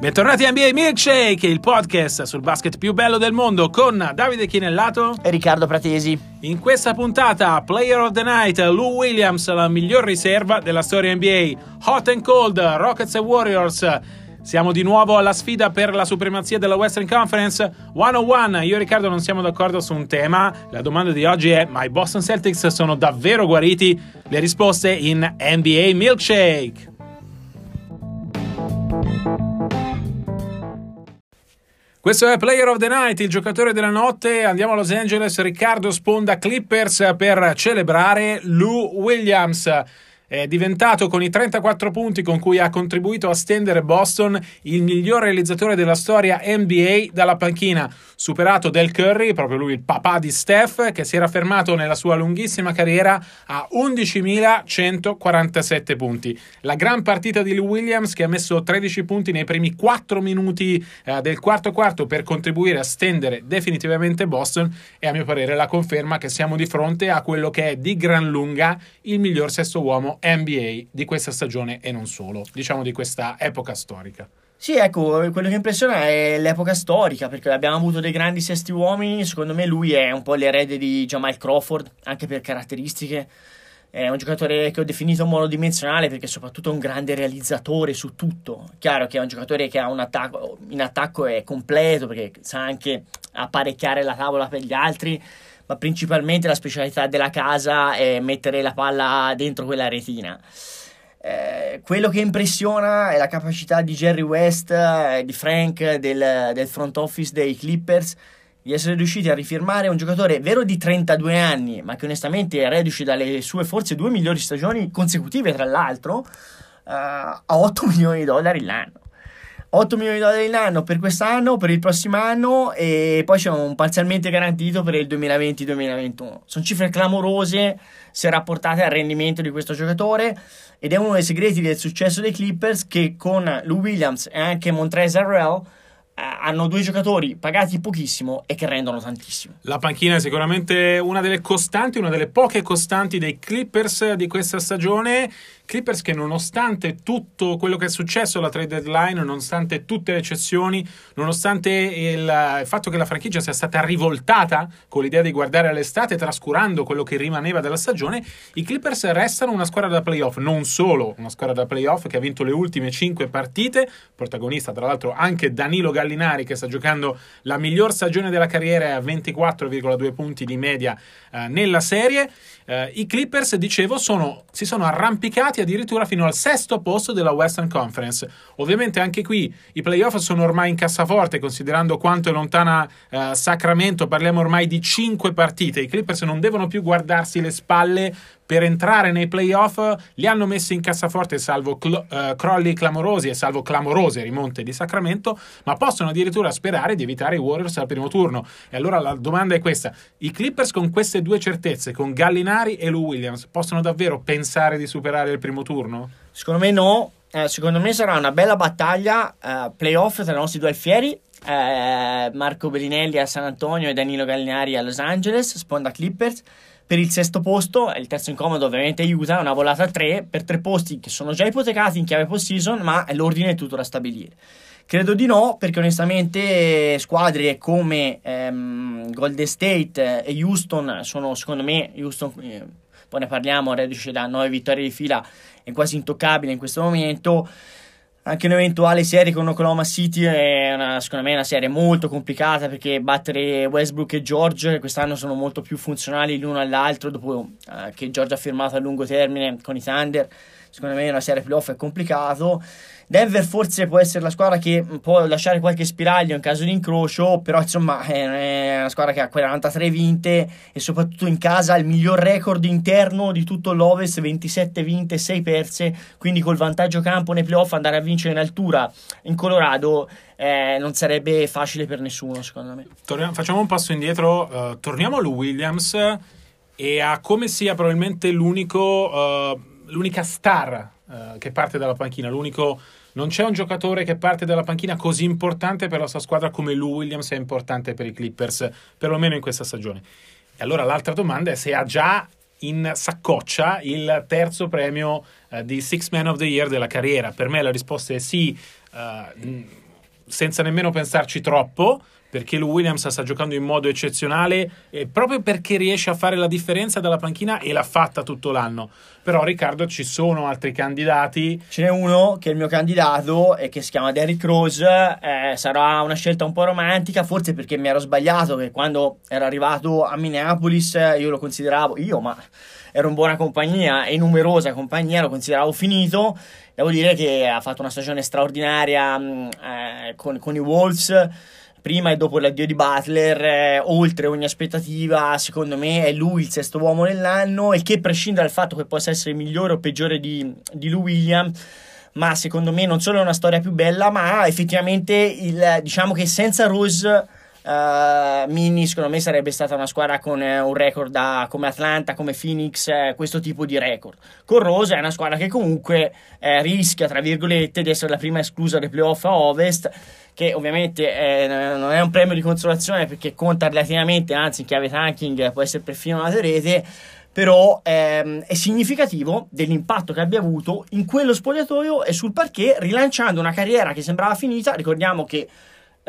Bentornati a NBA Milkshake, il podcast sul basket più bello del mondo con Davide Chinellato e Riccardo Pratesi. In questa puntata, Player of the Night, Lou Williams, la miglior riserva della storia NBA. Hot and Cold, Rockets e Warriors. Siamo di nuovo alla sfida per la supremazia della Western Conference 101. Io e Riccardo non siamo d'accordo su un tema. La domanda di oggi è: ma i Boston Celtics sono davvero guariti? Le risposte in NBA Milkshake. Questo è Player of the Night, il giocatore della notte. Andiamo a Los Angeles. Riccardo sponda Clippers per celebrare Lou Williams è diventato con i 34 punti con cui ha contribuito a stendere Boston il miglior realizzatore della storia NBA dalla panchina, superato Del Curry, proprio lui il papà di Steph, che si era fermato nella sua lunghissima carriera a 11.147 punti. La gran partita di Lou Williams che ha messo 13 punti nei primi 4 minuti eh, del quarto quarto per contribuire a stendere definitivamente Boston e a mio parere la conferma che siamo di fronte a quello che è di gran lunga il miglior sesto uomo NBA di questa stagione e non solo, diciamo di questa epoca storica. Sì, ecco, quello che impressiona è l'epoca storica, perché abbiamo avuto dei grandi sesti uomini, secondo me lui è un po' l'erede di Jamal Crawford, anche per caratteristiche. È un giocatore che ho definito monodimensionale perché soprattutto è un grande realizzatore su tutto. Chiaro che è un giocatore che ha un attacco, in attacco è completo perché sa anche apparecchiare la tavola per gli altri, ma principalmente la specialità della casa è mettere la palla dentro quella retina. Eh, quello che impressiona è la capacità di Jerry West, eh, di Frank, del, del, front office dei Clippers, di essere riusciti a rifirmare un giocatore vero di 32 anni, ma che onestamente è reduce dalle sue forse due migliori stagioni consecutive, tra l'altro, eh, a 8 milioni di dollari l'anno. 8 milioni di dollari l'anno per quest'anno, per il prossimo anno e poi c'è un parzialmente garantito per il 2020-2021. Sono cifre clamorose se rapportate al rendimento di questo giocatore ed è uno dei segreti del successo dei Clippers che con Lou Williams e anche Montrezl Harrell eh, hanno due giocatori pagati pochissimo e che rendono tantissimo. La panchina è sicuramente una delle costanti, una delle poche costanti dei Clippers di questa stagione. Clippers che nonostante tutto quello che è successo alla trade deadline, nonostante tutte le cessioni, nonostante il, il, fatto che la franchigia sia stata rivoltata con l'idea di guardare all'estate trascurando quello che rimaneva della stagione, i Clippers restano una squadra da playoff, non solo una squadra da playoff che ha vinto le ultime 5 partite, protagonista tra l'altro anche Danilo Gallinari che sta giocando la miglior stagione della carriera a 24,2 punti di media eh, nella serie. Eh, I Clippers, dicevo, sono, si sono arrampicati addirittura fino al sesto posto della Western Conference. Ovviamente anche qui i playoff sono ormai in cassaforte, considerando quanto è lontana eh, Sacramento, parliamo ormai di cinque partite. I Clippers non devono più guardarsi le spalle per entrare nei playoff li hanno messi in cassaforte salvo cl- uh, crolli clamorosi e salvo clamorose rimonte di Sacramento, ma possono addirittura sperare di evitare i Warriors al primo turno. E allora la domanda è questa: i Clippers con queste due certezze, con Gallinari e Lou Williams, possono davvero pensare di superare il primo turno? Secondo me no. Eh, secondo me sarà una bella battaglia eh, playoff tra i nostri due alfieri. Eh, Marco Bellinelli a San Antonio e Danilo Gallinari a Los Angeles, sponda Clippers per il sesto posto, il terzo incomodo ovviamente aiuta, una volata a tre per tre posti che sono già ipotecati in chiave post-season, ma l'ordine è tutto da stabilire. Credo di no, perché onestamente squadre come ehm, Golden State e Houston sono secondo me, Houston, eh, poi ne parliamo, reduce da nove vittorie di fila, è quasi intoccabile in questo momento anche un'eventuale serie con Oklahoma City è una, secondo me una serie molto complicata perché battere Westbrook e George quest'anno sono molto più funzionali l'uno all'altro dopo eh, che George ha firmato a lungo termine con i Thunder secondo me una serie playoff è complicato Denver forse può essere la squadra che può lasciare qualche spiraglio in caso di incrocio, però insomma è una squadra che ha 43 vinte e soprattutto in casa ha il miglior record interno di tutto l'Ovest, 27 vinte, 6 perse, quindi col vantaggio campo nei playoff andare a vincere in altura in Colorado eh, non sarebbe facile per nessuno secondo me. Torniamo, facciamo un passo indietro, uh, torniamo a Lou Williams e a come sia probabilmente l'unico, uh, l'unica star uh, che parte dalla panchina, l'unico non c'è un giocatore che parte dalla panchina così importante per la sua squadra come Lou Williams è importante per i Clippers, perlomeno in questa stagione. E allora l'altra domanda è se ha già in saccoccia il terzo premio uh, di Six Man of the Year della carriera. Per me la risposta è sì. Uh, senza nemmeno pensarci troppo, perché Lou Williams sta giocando in modo eccezionale e proprio perché riesce a fare la differenza dalla panchina e l'ha fatta tutto l'anno. Però Riccardo ci sono altri candidati. Ce n'è uno che è il mio candidato e che si chiama Derrick Rose, eh, sarà una scelta un po' romantica, forse perché mi ero sbagliato che quando era arrivato a Minneapolis io lo consideravo io, ma ero in buona compagnia e numerosa compagnia, lo consideravo finito. Devo dire che ha fatto una stagione straordinaria mm, eh, con, con i Wolves prima e dopo l'addio di Butler, eh, oltre ogni aspettativa, secondo me è lui il sesto uomo dell'anno e che prescinde dal fatto che possa essere migliore o peggiore di, di Lou Williams, ma secondo me non solo è una storia più bella, ma effettivamente il, diciamo che senza Rose Uh, Mini secondo me sarebbe stata una squadra con uh, un record da, come Atlanta, come Phoenix, uh, questo tipo di record. Con Rose è una squadra che comunque rischia, tra virgolette, di essere la prima esclusa dei playoff a Ovest, che ovviamente non è un premio di consolazione perché conta relativamente, anzi in chiave tanking può essere perfino una rete, però ehm, è significativo dell'impatto che abbia avuto in quello spogliatoio e sul parquet, rilanciando una carriera che sembrava finita. Ricordiamo che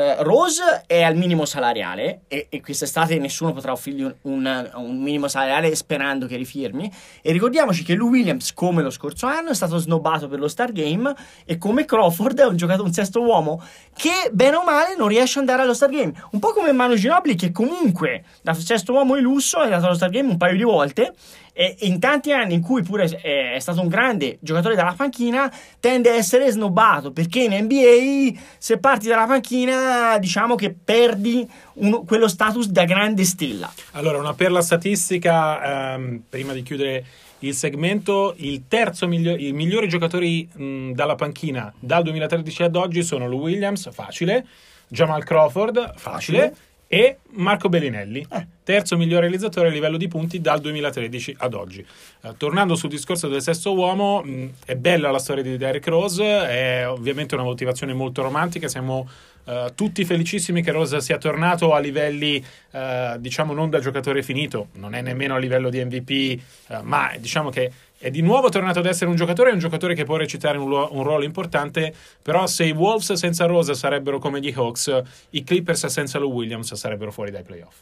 Uh, Rose è al minimo salariale e, e, quest'estate nessuno potrà offrirgli un, un, un, minimo salariale sperando che rifirmi. E ricordiamoci che Lou Williams, come lo scorso anno, è stato snobbato per lo Star Game e come Crawford è un giocatore, un sesto uomo che bene o male non riesce ad andare allo Star Game. Un po' come Manu Ginobili che comunque da sesto uomo di lusso è andato allo Star Game un paio di volte e in tanti anni in cui pure è stato un grande giocatore dalla panchina, tende a essere snobbato perché in NBA se parti dalla panchina diciamo che perdi un, quello status da grande stella. Allora, una perla statistica ehm, prima di chiudere il segmento, il terzo miglio- i migliori giocatori mh, dalla panchina dal 2013 ad oggi sono Lou Williams, facile, Jamal Crawford, facile. facile e Marco Bellinelli, eh. terzo miglior realizzatore a livello di punti dal 2013 ad oggi. Uh, tornando sul discorso del sesto uomo, mh, è bella la storia di Derrick Rose, è ovviamente una motivazione molto romantica, siamo uh, tutti felicissimi che Rose sia tornato a livelli, uh, diciamo, non da giocatore finito, non è nemmeno a livello di MVP, ma diciamo che è di nuovo tornato ad essere un giocatore, un giocatore che può recitare un, lo- un, ruolo importante, però se i Wolves senza Rosa sarebbero come gli Hawks, i Clippers senza Lou Williams sarebbero fuori dai playoff.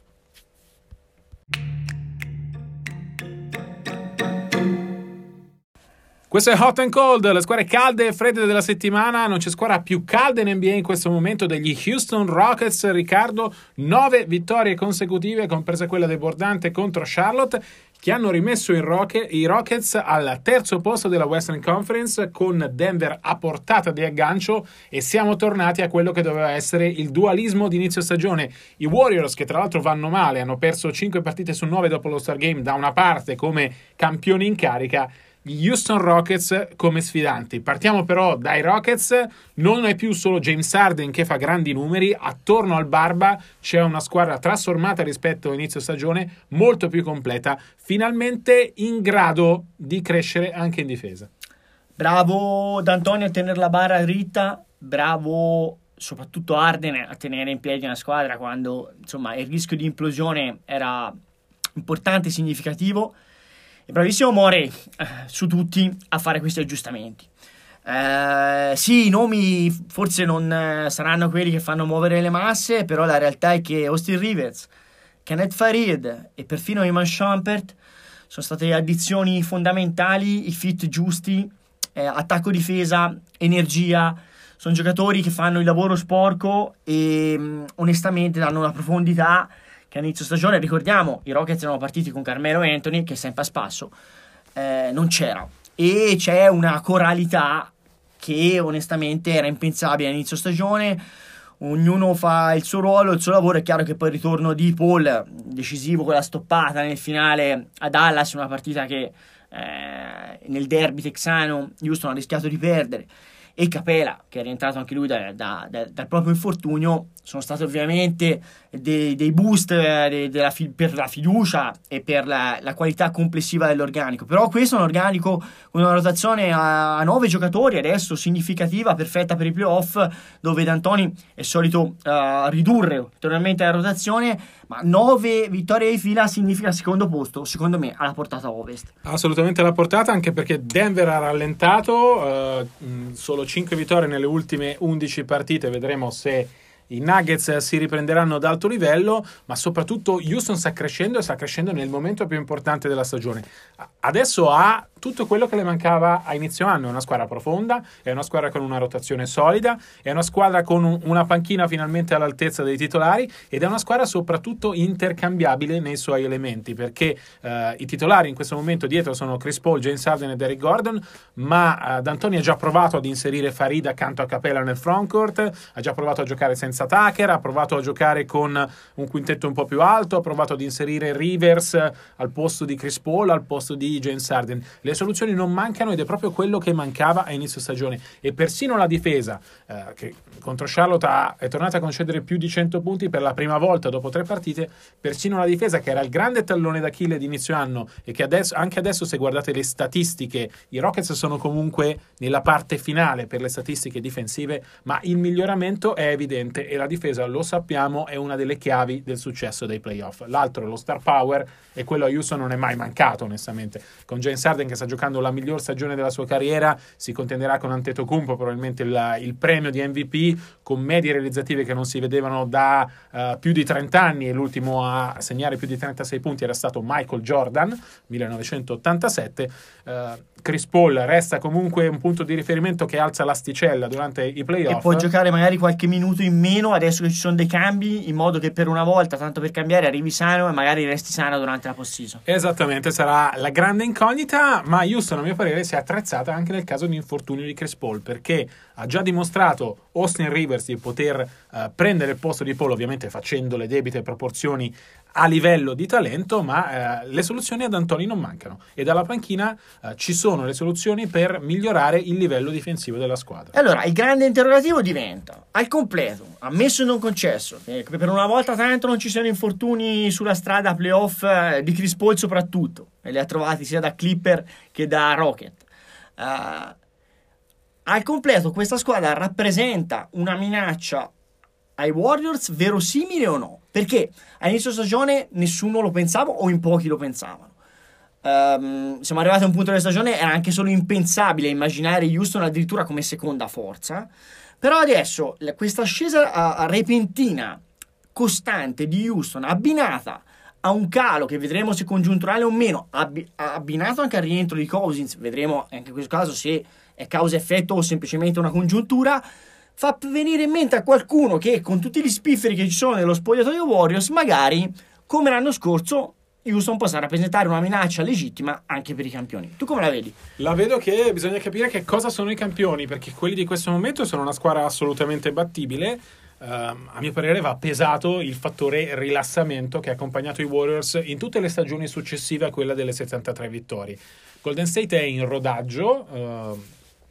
Questo è Hot and Cold, le squadre calde e fredde della settimana. Non c'è squadra più calda in NBA in questo momento degli Houston Rockets. Riccardo, nove vittorie consecutive, compresa quella debordante contro Charlotte, che hanno rimesso Roque, i Rockets al terzo posto della Western Conference con Denver a portata di aggancio e siamo tornati a quello che doveva essere il dualismo di inizio stagione. I Warriors, che tra l'altro vanno male, hanno perso 5 partite su 9 dopo lo Star Game da una parte come campioni in carica gli Houston Rockets come sfidanti. Partiamo però dai Rockets, non è più solo James Harden che fa grandi numeri, attorno al Barba c'è una squadra trasformata rispetto all'inizio stagione, molto più completa, finalmente in grado di crescere anche in difesa. Bravo D'Antonio a tenere la barra dritta, bravo soprattutto Arden a tenere in piedi una squadra quando insomma il rischio di implosione era importante e significativo e bravissimo Morey eh, su tutti a fare questi aggiustamenti. Eh, sì, i nomi forse non eh, saranno quelli che fanno muovere le masse, però la realtà è che Austin Rivers, Kenneth Farid e perfino Iman Shumpert sono state addizioni fondamentali, i fit giusti, eh, attacco-difesa, energia. Sono giocatori che fanno il lavoro sporco e mh, mm, onestamente danno una profondità che a inizio stagione, ricordiamo, i Rockets erano partiti con Carmelo Anthony, che sempre a spasso, eh, non c'era. E c'è una coralità che onestamente era impensabile a inizio stagione. Ognuno fa il suo ruolo, il suo lavoro. È chiaro che poi il ritorno di Paul, decisivo con la stoppata nel finale a Dallas, una partita che eh, nel derby texano Houston ha rischiato di perdere e Capela, che è rientrato anche lui da, da, da, dal proprio infortunio, sono stati ovviamente dei, dei boost eh, de, fi, per la fiducia e per la, la, qualità complessiva dell'organico. Però questo è un organico con una rotazione a, a nove giocatori, adesso significativa, perfetta per i playoff, dove D'Antoni è solito uh, ridurre ulteriormente la rotazione, ma nove vittorie di fila significa secondo posto, secondo me, alla portata ovest. Assolutamente alla portata, anche perché Denver ha rallentato, eh, solo 5 vittorie nelle ultime 11 partite, vedremo se i Nuggets si riprenderanno ad alto livello, ma soprattutto Houston sta crescendo e sta crescendo nel momento più importante della stagione. Adesso ha tutto quello che le mancava a inizio anno. È una squadra profonda, è una squadra con una rotazione solida, è una squadra con un, una panchina finalmente all'altezza dei titolari ed è una squadra soprattutto intercambiabile nei suoi elementi perché eh, i titolari in questo momento dietro sono Chris Paul, James Harden e Derek Gordon, ma eh, D'Antoni ha già provato ad inserire Farid accanto a Capella nel frontcourt, ha già provato a giocare senza Tucker, ha provato a giocare con un quintetto un po' più alto, ha provato ad inserire Rivers al posto di Chris Paul, al posto di James Harden le soluzioni non mancano ed è proprio quello che mancava a inizio stagione. E persino la difesa, eh, che contro Charlotte ha, è tornata a concedere più di 100 punti per la prima volta dopo tre partite, persino la difesa che era il grande tallone d'Achille di inizio anno e che adesso, anche adesso se guardate le statistiche, i Rockets sono comunque nella parte finale per le statistiche difensive, ma il miglioramento è evidente e la difesa, lo sappiamo, è una delle chiavi del successo dei playoff. L'altro, lo star power, e quello a Houston non è mai mancato onestamente, con James Harden che sta giocando la miglior stagione della sua carriera, si contenderà con Antetokounmpo probabilmente il, il premio di MVP con medie realizzative che non si vedevano da uh, più di 30 anni e l'ultimo a segnare più di 36 punti era stato Michael Jordan 1987. Uh, Chris Paul resta comunque un punto di riferimento che alza l'asticella durante i playoff. E può giocare magari qualche minuto in meno adesso che ci sono dei cambi, in modo che per una volta, tanto per cambiare, arrivi sano e magari resti sano durante la post-season. Esattamente, sarà la grande incognita, ma Houston a mio parere si è attrezzata anche nel caso di infortunio di Chris Paul perché ha già dimostrato Austin Rivers di poter uh, prendere il posto di Paul ovviamente facendo le debite proporzioni a livello di talento ma uh, le soluzioni ad Antoni non mancano. E dalla panchina uh, ci sono le soluzioni per migliorare il livello difensivo della squadra. Allora il grande interrogativo diventa al completo ammesso e non concesso che per una volta tanto non ci siano infortuni sulla strada playoff di Chris Paul soprattutto e li ha trovati sia da Clipper che da Rocket. Uh, al completo questa squadra rappresenta una minaccia ai Warriors verosimile o no? Perché all'inizio stagione nessuno lo pensava o in pochi lo pensavano. Um, siamo arrivati a un punto della stagione era anche solo impensabile immaginare Houston addirittura come seconda forza. Però adesso questa ascesa uh, repentina, costante di Houston, abbinata a un calo che vedremo se congiunturale o meno, abbi- abbinato anche al rientro di Cousins, vedremo anche in questo caso se è causa-effetto o semplicemente una congiuntura, fa venire in mente a qualcuno che con tutti gli spifferi che ci sono nello spogliatoio Warriors, magari come l'anno scorso Houston possa rappresentare una minaccia legittima anche per i campioni. Tu come la vedi? La vedo che bisogna capire che cosa sono i campioni, perché quelli di questo momento sono una squadra assolutamente battibile. Uh, a mio parere va pesato il fattore rilassamento che ha accompagnato i Warriors in tutte le stagioni successive a quella delle 73 vittorie. Golden State è in rodaggio, uh,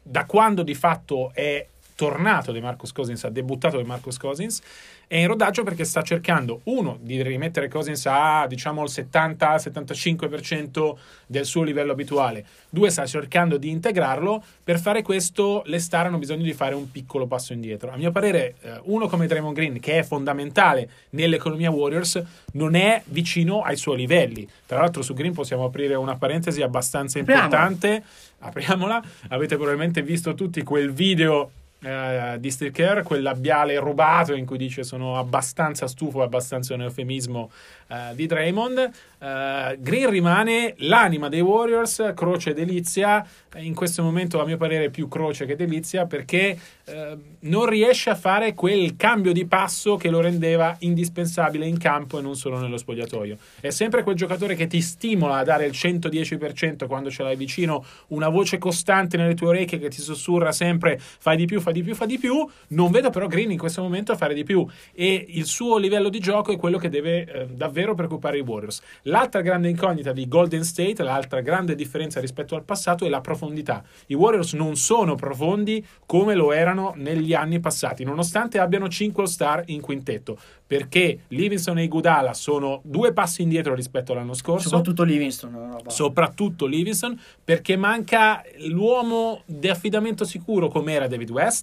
da quando di fatto è tornato De Marcus Cousins, ha debuttato De Marcus Cousins, è in rodaggio perché sta cercando, uno, di rimettere Cousins a diciamo il 70-75% del suo livello abituale, due, sta cercando di integrarlo. Per fare questo, le star hanno bisogno di fare un piccolo passo indietro. A mio parere, eh, uno come Draymond Green, che è fondamentale nell'economia Warriors, non è vicino ai suoi livelli. Tra l'altro, su Green possiamo aprire una parentesi abbastanza importante. Apriamola. Avete probabilmente visto tutti quel video eh, di Kerr, quel labiale rubato in cui dice sono abbastanza stufo, abbastanza un eufemismo eh, di Draymond. Uh, Green rimane l'anima dei Warriors, croce delizia, in questo momento a mio parere più croce che delizia perché uh, non riesce a fare quel cambio di passo che lo rendeva indispensabile in campo e non solo nello spogliatoio. È sempre quel giocatore che ti stimola a dare il 110% quando ce l'hai vicino, una voce costante nelle tue orecchie che ti sussurra sempre fai di più, fai di più, fai di più. Non vedo però Green in questo momento fare di più e il suo livello di gioco è quello che deve eh, davvero preoccupare i Warriors L'altra grande incognita di Golden State, l'altra grande differenza rispetto al passato è la profondità. I Warriors non sono profondi come lo erano negli anni passati, nonostante abbiano 5 star in quintetto, perché Livingston e Igudala sono due passi indietro rispetto all'anno scorso. Soprattutto Livingston. Soprattutto Livingston, perché manca l'uomo di affidamento sicuro come era David West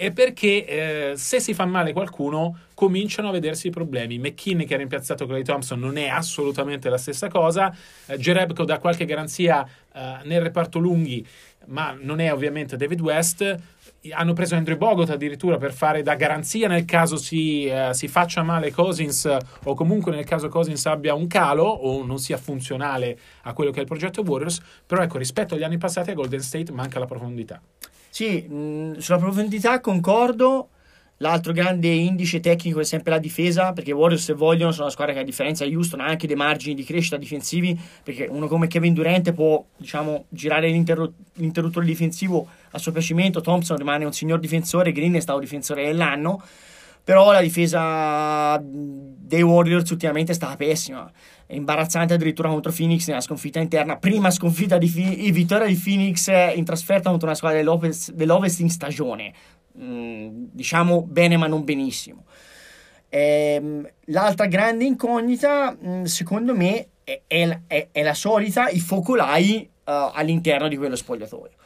e perché eh, se si fa male qualcuno cominciano a vedersi i problemi. McKinney che ha rimpiazzato Clay Thompson non è assolutamente la stessa cosa, eh, Jerebko dà qualche garanzia eh, nel reparto lunghi, ma non è ovviamente David West. Hanno preso Andrew Bogot addirittura per fare da garanzia nel caso si, eh, si faccia male Cousins o comunque nel caso Cousins abbia un calo o non sia funzionale a quello che è il progetto Warriors. Però ecco, rispetto agli anni passati a Golden State manca la profondità. Sì, mh, sulla profondità concordo. L'altro grande indice tecnico è sempre la difesa, perché i Warriors se vogliono sono una squadra che a differenza di Houston ha anche dei margini di crescita difensivi, perché uno come Kevin Durant può diciamo, girare l'interru- l'interruttore difensivo a suo piacimento, Thompson rimane un signor difensore, Green è stato difensore dell'anno, però la difesa dei Warriors ultimamente è stata pessima è imbarazzante addirittura contro Phoenix nella sconfitta interna. Prima sconfitta di Fi- vittoria di Phoenix in trasferta contro una squadra dell'Ovest, dell'Ovest in stagione. Mm, diciamo bene ma non benissimo. Ehm, l'altra grande incognita, mm, secondo me, è, è, è, è, la solita, i focolai uh, all'interno di quello spogliatoio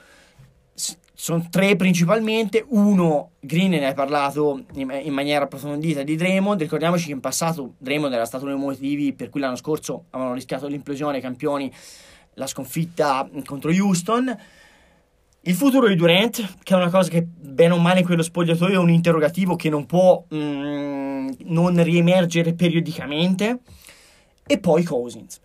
sono tre principalmente. Uno, Green ne ha parlato in, maniera approfondita di Draymond. Ricordiamoci che in passato Draymond era stato uno dei motivi per cui l'anno scorso avevano rischiato l'implosione ai campioni, la sconfitta contro Houston. Il futuro di Durant, che è una cosa che bene o male in quello spogliatoio è un interrogativo che non può mm, non riemergere periodicamente. E poi Cousins.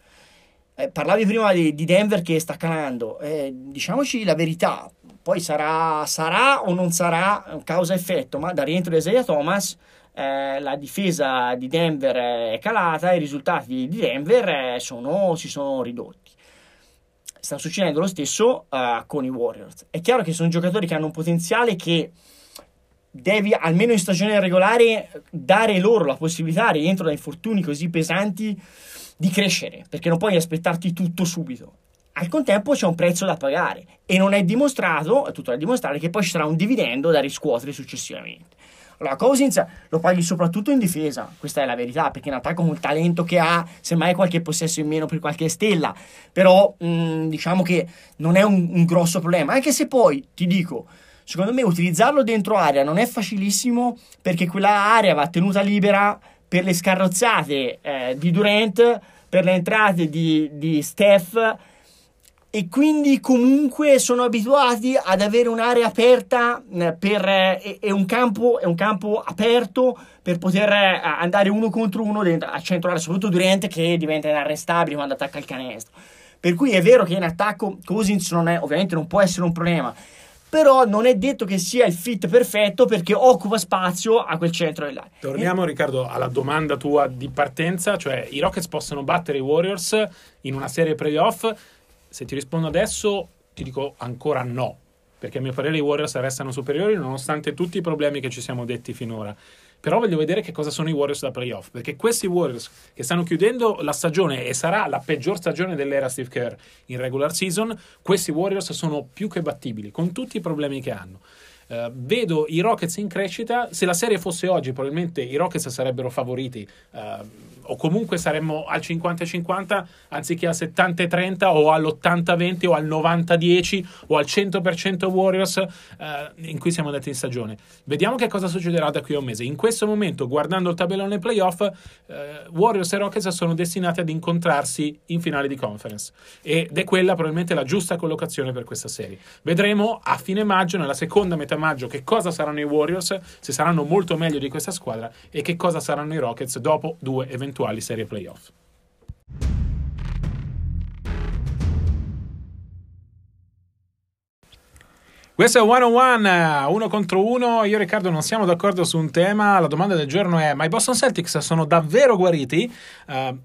Eh, parlavi prima di, di, Denver che sta calando. Eh, diciamoci la verità, poi sarà, sarà o non sarà causa-effetto, ma da rientro di Isaiah Thomas eh, la difesa di Denver è calata e i risultati di Denver eh, sono, si sono ridotti. Sta succedendo lo stesso uh, con i Warriors. È chiaro che sono giocatori che hanno un potenziale che devi, almeno in stagione regolare, dare loro la possibilità, rientro da infortuni così pesanti, di crescere, perché non puoi aspettarti tutto subito al contempo c'è un prezzo da pagare e non è dimostrato, è tutto da dimostrare, che poi ci sarà un dividendo da riscuotere successivamente. Allora, Cousins lo paghi soprattutto in difesa, questa è la verità, perché in attacco con il talento che ha, semmai qualche possesso in meno per qualche stella, però mh, mm, diciamo che non è un, un grosso problema, anche se poi, ti dico, secondo me utilizzarlo dentro area non è facilissimo perché quella area va tenuta libera per le scarrozzate eh, di Durant, per le entrate di, di Steph e quindi comunque sono abituati ad avere un'area aperta eh, per, e, e, un campo, un campo aperto per poter eh, andare uno contro uno dentro, a centro area, soprattutto Durant che diventa inarrestabile quando attacca il canestro. Per cui è vero che in attacco Cousins non è, ovviamente non può essere un problema, però non è detto che sia il fit perfetto perché occupa spazio a quel centro dell'area. Torniamo Riccardo alla domanda tua di partenza, cioè i Rockets possono battere i Warriors in una serie playoff se ti rispondo adesso, ti dico ancora no, perché a mio parere i Warriors restano superiori nonostante tutti i problemi che ci siamo detti finora. Però voglio vedere che cosa sono i Warriors da playoff, perché questi Warriors che stanno chiudendo la stagione e sarà la peggior stagione dell'era Steve Kerr in regular season, questi Warriors sono più che battibili, con tutti i problemi che hanno. Uh, vedo i Rockets in crescita. Se la serie fosse oggi, probabilmente i Rockets sarebbero favoriti. Uh, o comunque saremmo al 50-50 anziché al 70-30 o all'80-20 o al 90-10 o al 100% Warriors eh, in cui siamo andati in stagione. Vediamo che cosa succederà da qui a un mese. In questo momento, guardando il tabellone playoff, Warriors e Rockets sono destinati ad incontrarsi in finale di conference ed è quella probabilmente la giusta collocazione per questa serie. Vedremo a fine maggio, nella seconda metà maggio, che cosa saranno i Warriors, se saranno molto meglio di questa squadra e che cosa saranno i Rockets dopo due eventuali serie playoff. Questo è One on One, uno contro uno. Io e Riccardo non siamo d'accordo su un tema. La domanda del giorno è: ma i Boston Celtics sono davvero guariti? Uh,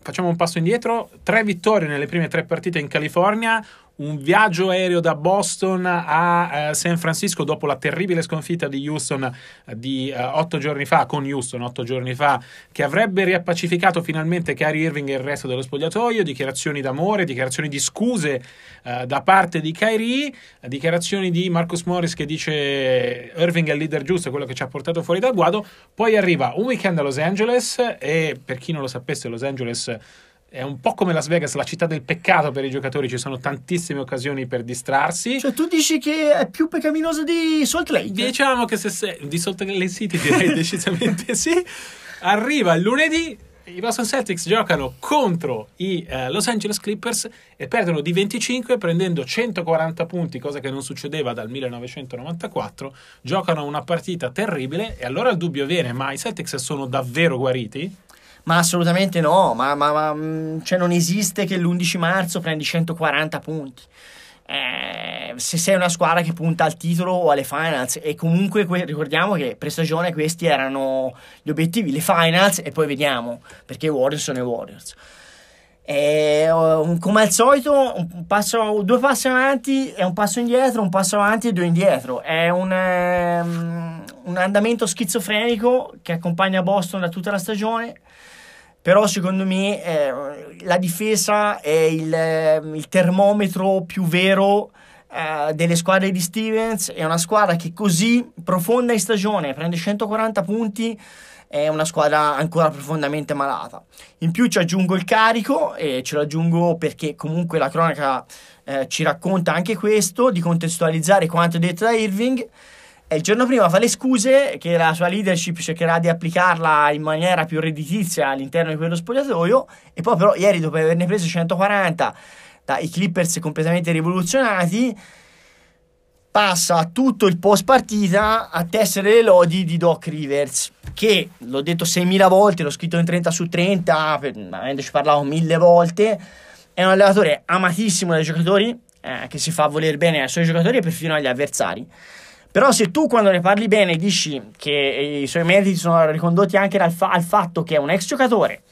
facciamo un passo indietro. Tre vittorie nelle prime tre partite in California, un viaggio aereo da Boston a eh, San Francisco dopo la terribile sconfitta di Houston eh, di eh, otto giorni fa, con Houston otto giorni fa, che avrebbe riappacificato finalmente Kyrie Irving e il resto dello spogliatoio, dichiarazioni d'amore, dichiarazioni di scuse eh, da parte di Kyrie, dichiarazioni di Marcus Morris che dice Irving è il leader giusto, quello che ci ha portato fuori dal guado, poi arriva un weekend a Los Angeles e per chi non lo sapesse Los Angeles è un po' come Las Vegas, la città del peccato per i giocatori, ci sono tantissime occasioni per distrarsi. Cioè, tu dici che è più peccaminoso di Salt Lake? Diciamo che se sei di Salt Lake City direi decisamente sì. Arriva il lunedì, i Boston Celtics giocano contro i eh, Los Angeles Clippers e perdono di 25 prendendo 140 punti, cosa che non succedeva dal 1994. Giocano una partita terribile e allora il dubbio viene, ma i Celtics sono davvero guariti? Ma assolutamente no, ma, ma, ma mm, cioè non esiste che l'11 marzo prendi 140 punti. Eh, se sei una squadra che punta al titolo o alle finals e comunque que- ricordiamo che pre-stagione questi erano gli obiettivi, le finals e poi vediamo perché i Warriors sono i Warriors. E, um, come al solito, passo, due passi avanti e un passo indietro, un passo avanti e due indietro. È un, um, un andamento schizofrenico che accompagna Boston da tutta la stagione però secondo me eh, la difesa è il, ehm, il termometro più vero eh, delle squadre di Stevens. È una squadra che così profonda in stagione prende 140 punti. È una squadra ancora profondamente malata. In più ci aggiungo il carico e ce lo aggiungo perché comunque la cronaca eh, ci racconta anche questo, di contestualizzare quanto detto da Irving. E il giorno prima fa le scuse che la sua leadership cercherà di applicarla in maniera più redditizia all'interno di quello spogliatoio. E poi, però, ieri, dopo averne preso 140 dai Clippers completamente rivoluzionati, passa tutto il post partita a tessere le lodi di Doc Rivers. Che l'ho detto 6.000 volte, l'ho scritto in 30 su 30, per, avendoci parlato mille volte. È un allenatore amatissimo dai giocatori, eh, che si fa voler bene ai suoi giocatori e perfino agli avversari. Però se tu quando ne parli bene dici che i suoi meriti sono ricondotti anche fa- al fatto che è un ex giocatore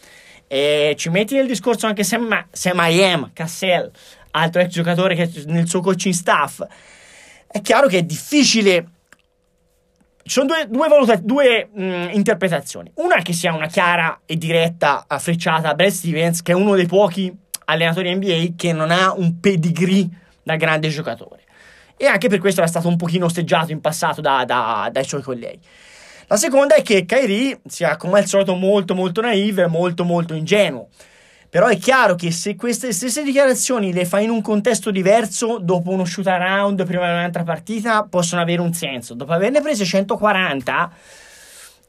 e ci metti nel discorso anche Sam, Sam I.M., Cassell, altro ex giocatore che nel suo coaching staff, è chiaro che è difficile ci sono due, due, valuta- due mh, interpretazioni. Una che sia una chiara e diretta frecciata a Brad Stevens, che è uno dei pochi allenatori NBA che non ha un pedigree da grande giocatore e anche per questo era stato un pochino osteggiato in passato da, da, dai suoi colleghi. La seconda è che Kyrie sia come al solito molto molto naive, molto molto ingenuo. Però è chiaro che se queste stesse dichiarazioni le fai in un contesto diverso, dopo uno shoot around, prima di un'altra partita, possono avere un senso. Dopo averne prese 140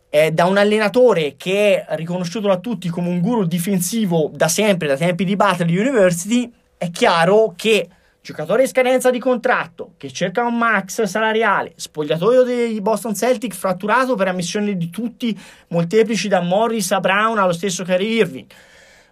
eh, da un allenatore che è riconosciuto da tutti come un guru difensivo da sempre, da tempi di Battle University, è chiaro che giocatore in scadenza di contratto che cerca un max salariale, spogliatoio dei Boston Celtic fratturato per ammissioni di tutti, molteplici da Morris a Brown allo stesso Kyrie Irving.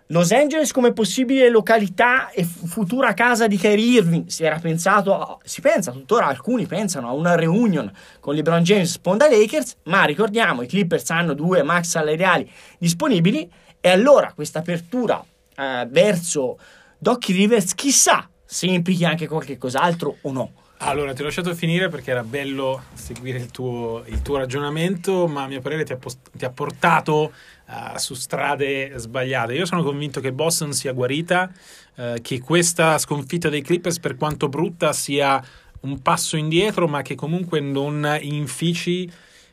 Los Angeles come possibile località e futura casa di Kyrie Irving si era pensato, a, si pensa tuttora, alcuni pensano a una reunion con LeBron James sponda Lakers, ma ricordiamo i Clippers hanno due max salariali disponibili e allora questa apertura eh, verso Doc Rivers chissà se implichi anche qualche cos'altro o no. Allora, ti ho lasciato finire perché era bello seguire il tuo, il tuo ragionamento, ma a mio parere ti ha, post- ti ha portato uh, su strade sbagliate. Io sono convinto che Boston sia guarita, uh, che questa sconfitta dei Clippers, per quanto brutta, sia un passo indietro, ma che comunque non infici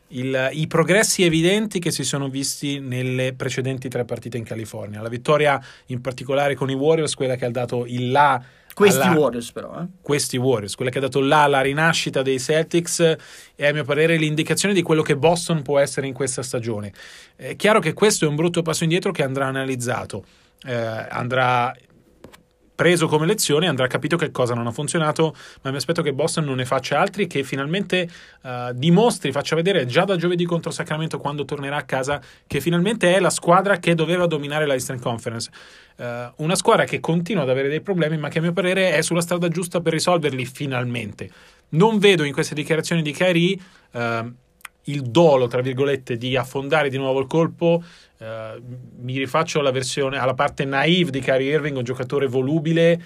il, i progressi evidenti che si sono visti nelle precedenti tre partite in California. La vittoria in particolare con i Warriors, quella che ha dato il là questi alla, Warriors, però. Eh? Questi Warriors, quella che ha dato là la rinascita dei Celtics è a mio parere l'indicazione di quello che Boston può essere in questa stagione. È chiaro che questo è un brutto passo indietro che andrà analizzato, eh, andrà preso come lezione, andrà capito che cosa non ha funzionato, ma mi aspetto che Boston non ne faccia altri, che finalmente uh, dimostri, faccia vedere già da giovedì contro Sacramento quando tornerà a casa, che finalmente è la squadra che doveva dominare la Eastern Conference. Uh, una squadra che continua ad avere dei problemi, ma che a mio parere è sulla strada giusta per risolverli finalmente. Non vedo in queste dichiarazioni di Kyrie uh, il dolo, tra virgolette, di affondare di nuovo il colpo. Uh, mi rifaccio alla versione, alla parte naive di Kyrie Irving, un giocatore volubile,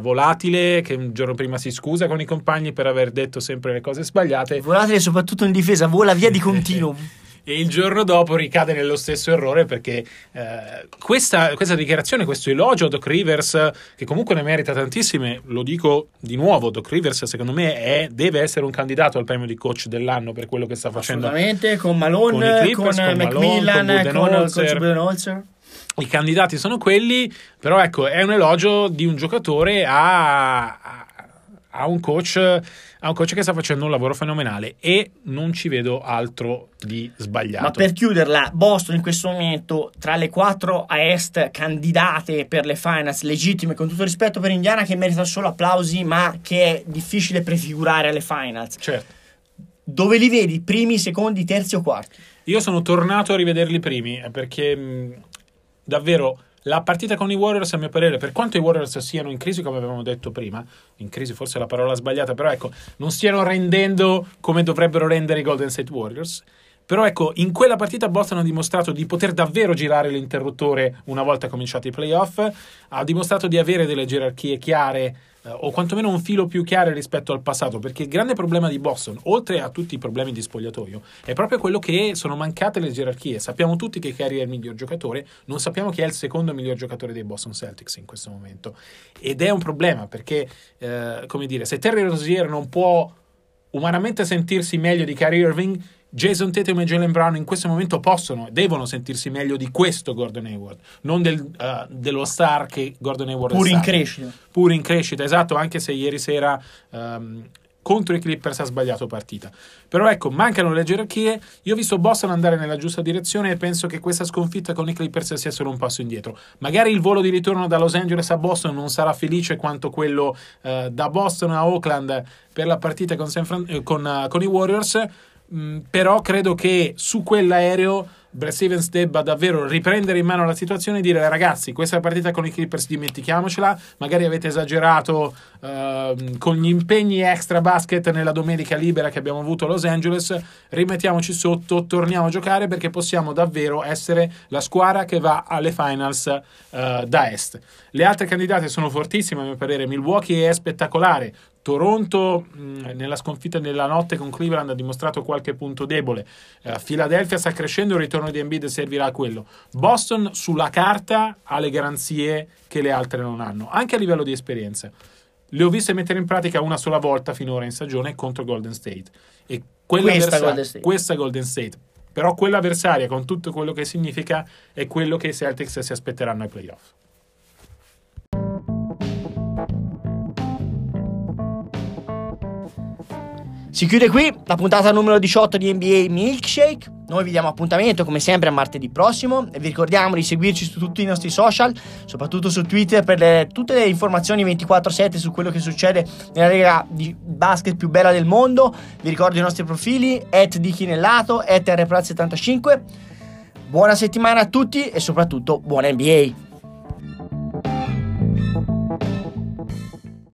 volatile, che un giorno prima si scusa con i compagni per aver detto sempre le cose sbagliate. Volatile soprattutto in difesa, vola via di continuo. E il giorno dopo ricade nello stesso errore perché eh, questa, questa, dichiarazione, questo elogio a Doc Rivers, che comunque ne merita tantissime, lo dico di nuovo, Doc Rivers secondo me è, deve essere un candidato al premio di coach dell'anno per quello che sta facendo. Assolutamente, con Malone, con, Clippers, con, con Macmillan, Malone, con, coach Budenholzer. I candidati sono quelli, però ecco, è un elogio di un giocatore a, a, a un coach ha un coach che sta facendo un lavoro fenomenale e non ci vedo altro di sbagliato. Ma per chiuderla, Boston in questo momento tra le quattro a est candidate per le finals legittime, con tutto rispetto per Indiana che merita solo applausi, ma che è difficile prefigurare alle finals. Certo. Dove li vedi? Primi, secondi, terzi o quarti? Io sono tornato a rivederli primi eh, perché davvero la partita con i Warriors, a mio parere, per quanto i Warriors siano in crisi, come avevamo detto prima, in crisi forse è la parola sbagliata, però ecco, non stiano rendendo come dovrebbero rendere i Golden State Warriors. Però ecco, in quella partita Boston ha dimostrato di poter davvero girare l'interruttore una volta cominciati i playoff, ha dimostrato di avere delle gerarchie chiare eh, o quantomeno un filo più chiaro rispetto al passato, perché il grande problema di Boston, oltre a tutti i problemi di spogliatoio, è proprio quello che sono mancate le gerarchie. Sappiamo tutti che Kerry è il miglior giocatore, non sappiamo chi è il secondo miglior giocatore dei Boston Celtics in questo momento. Ed è un problema perché, eh, come dire, se Terry Rozier non può umanamente sentirsi meglio di Kyrie Irving, Jason Tatum e Jalen Brown in questo momento possono, devono sentirsi meglio di questo Gordon Hayward, non del, uh, dello star che Gordon Hayward Pur è in crescita. Pur in crescita, esatto, anche se ieri sera um, contro i Clippers ha sbagliato partita. Però ecco, mancano le gerarchie. Io ho visto Boston andare nella giusta direzione e penso che questa sconfitta con i Clippers sia solo un passo indietro. Magari il volo di ritorno da Los Angeles a Boston non sarà felice quanto quello uh, da Boston a Oakland per la partita con, Fran- eh, con, uh, con i Warriors Mm, però credo che su quell'aereo Brad debba davvero riprendere in mano la situazione e dire ragazzi questa partita con i Clippers dimentichiamocela. Magari avete esagerato uh, con gli impegni extra basket nella domenica libera che abbiamo avuto a Los Angeles. Rimettiamoci sotto torniamo a giocare perché possiamo davvero essere la squadra che va alle finals uh, da est. Le altre candidate sono fortissime a mio parere. Milwaukee è spettacolare Toronto mh, nella sconfitta nella notte con Cleveland ha dimostrato qualche punto debole. Uh, Philadelphia sta crescendo, il ritorno di Embiid servirà a quello. Boston sulla carta ha le garanzie che le altre non hanno, anche a livello di esperienza. Le ho viste mettere in pratica una sola volta finora in stagione contro Golden State. E questa Golden State. questa Golden State. Però quella avversaria, con tutto quello che significa, è quello che i Celtics si aspetteranno ai playoff. Si chiude qui la puntata numero 18 di NBA Milkshake. Noi vi diamo appuntamento come sempre a martedì prossimo e vi ricordiamo di seguirci su tutti i nostri social, soprattutto su Twitter per le, tutte le informazioni 24/7 su quello che succede nella lega di basket più bella del mondo. Vi ricordo i nostri profili at di Chinellato, at rprat75. Buona settimana a tutti e soprattutto buona NBA.